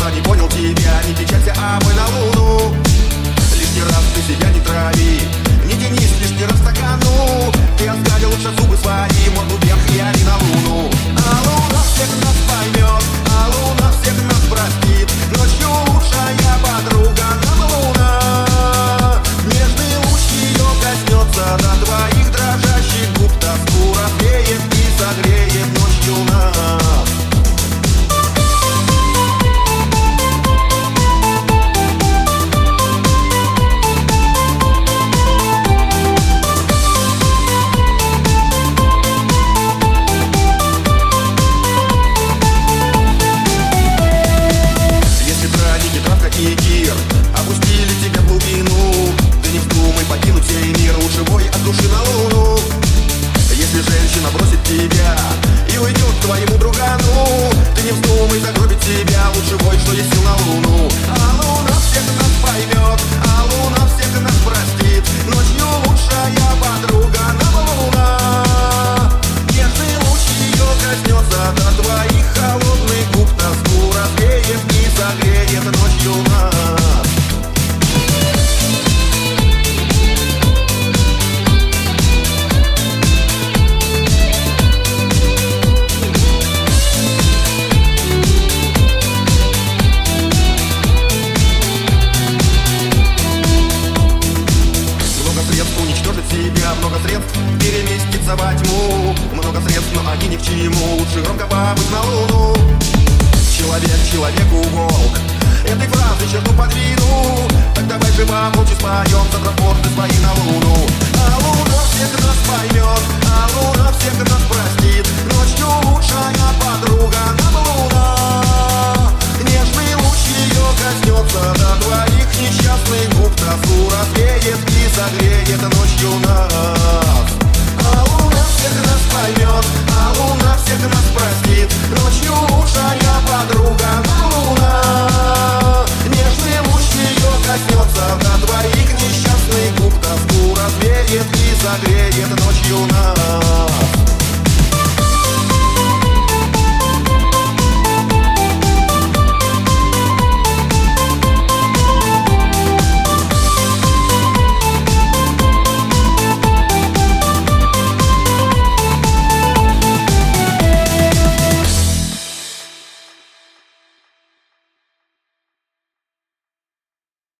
просто не понял тебя Не печалься, а мы на луну. Лишний раз ты себя не трави. в себе много средств переместиться во тьму. Много средств, но они ни к чему. Лучше громко побыть на луну. Человек человеку волк. Этой фразы черту подвину. Так давай же помочь и споем Завтра порты свои на луну. А луна всех нас поймет. Это ночь у нас. А у нас всех нас поет, а у нас всех нас простит.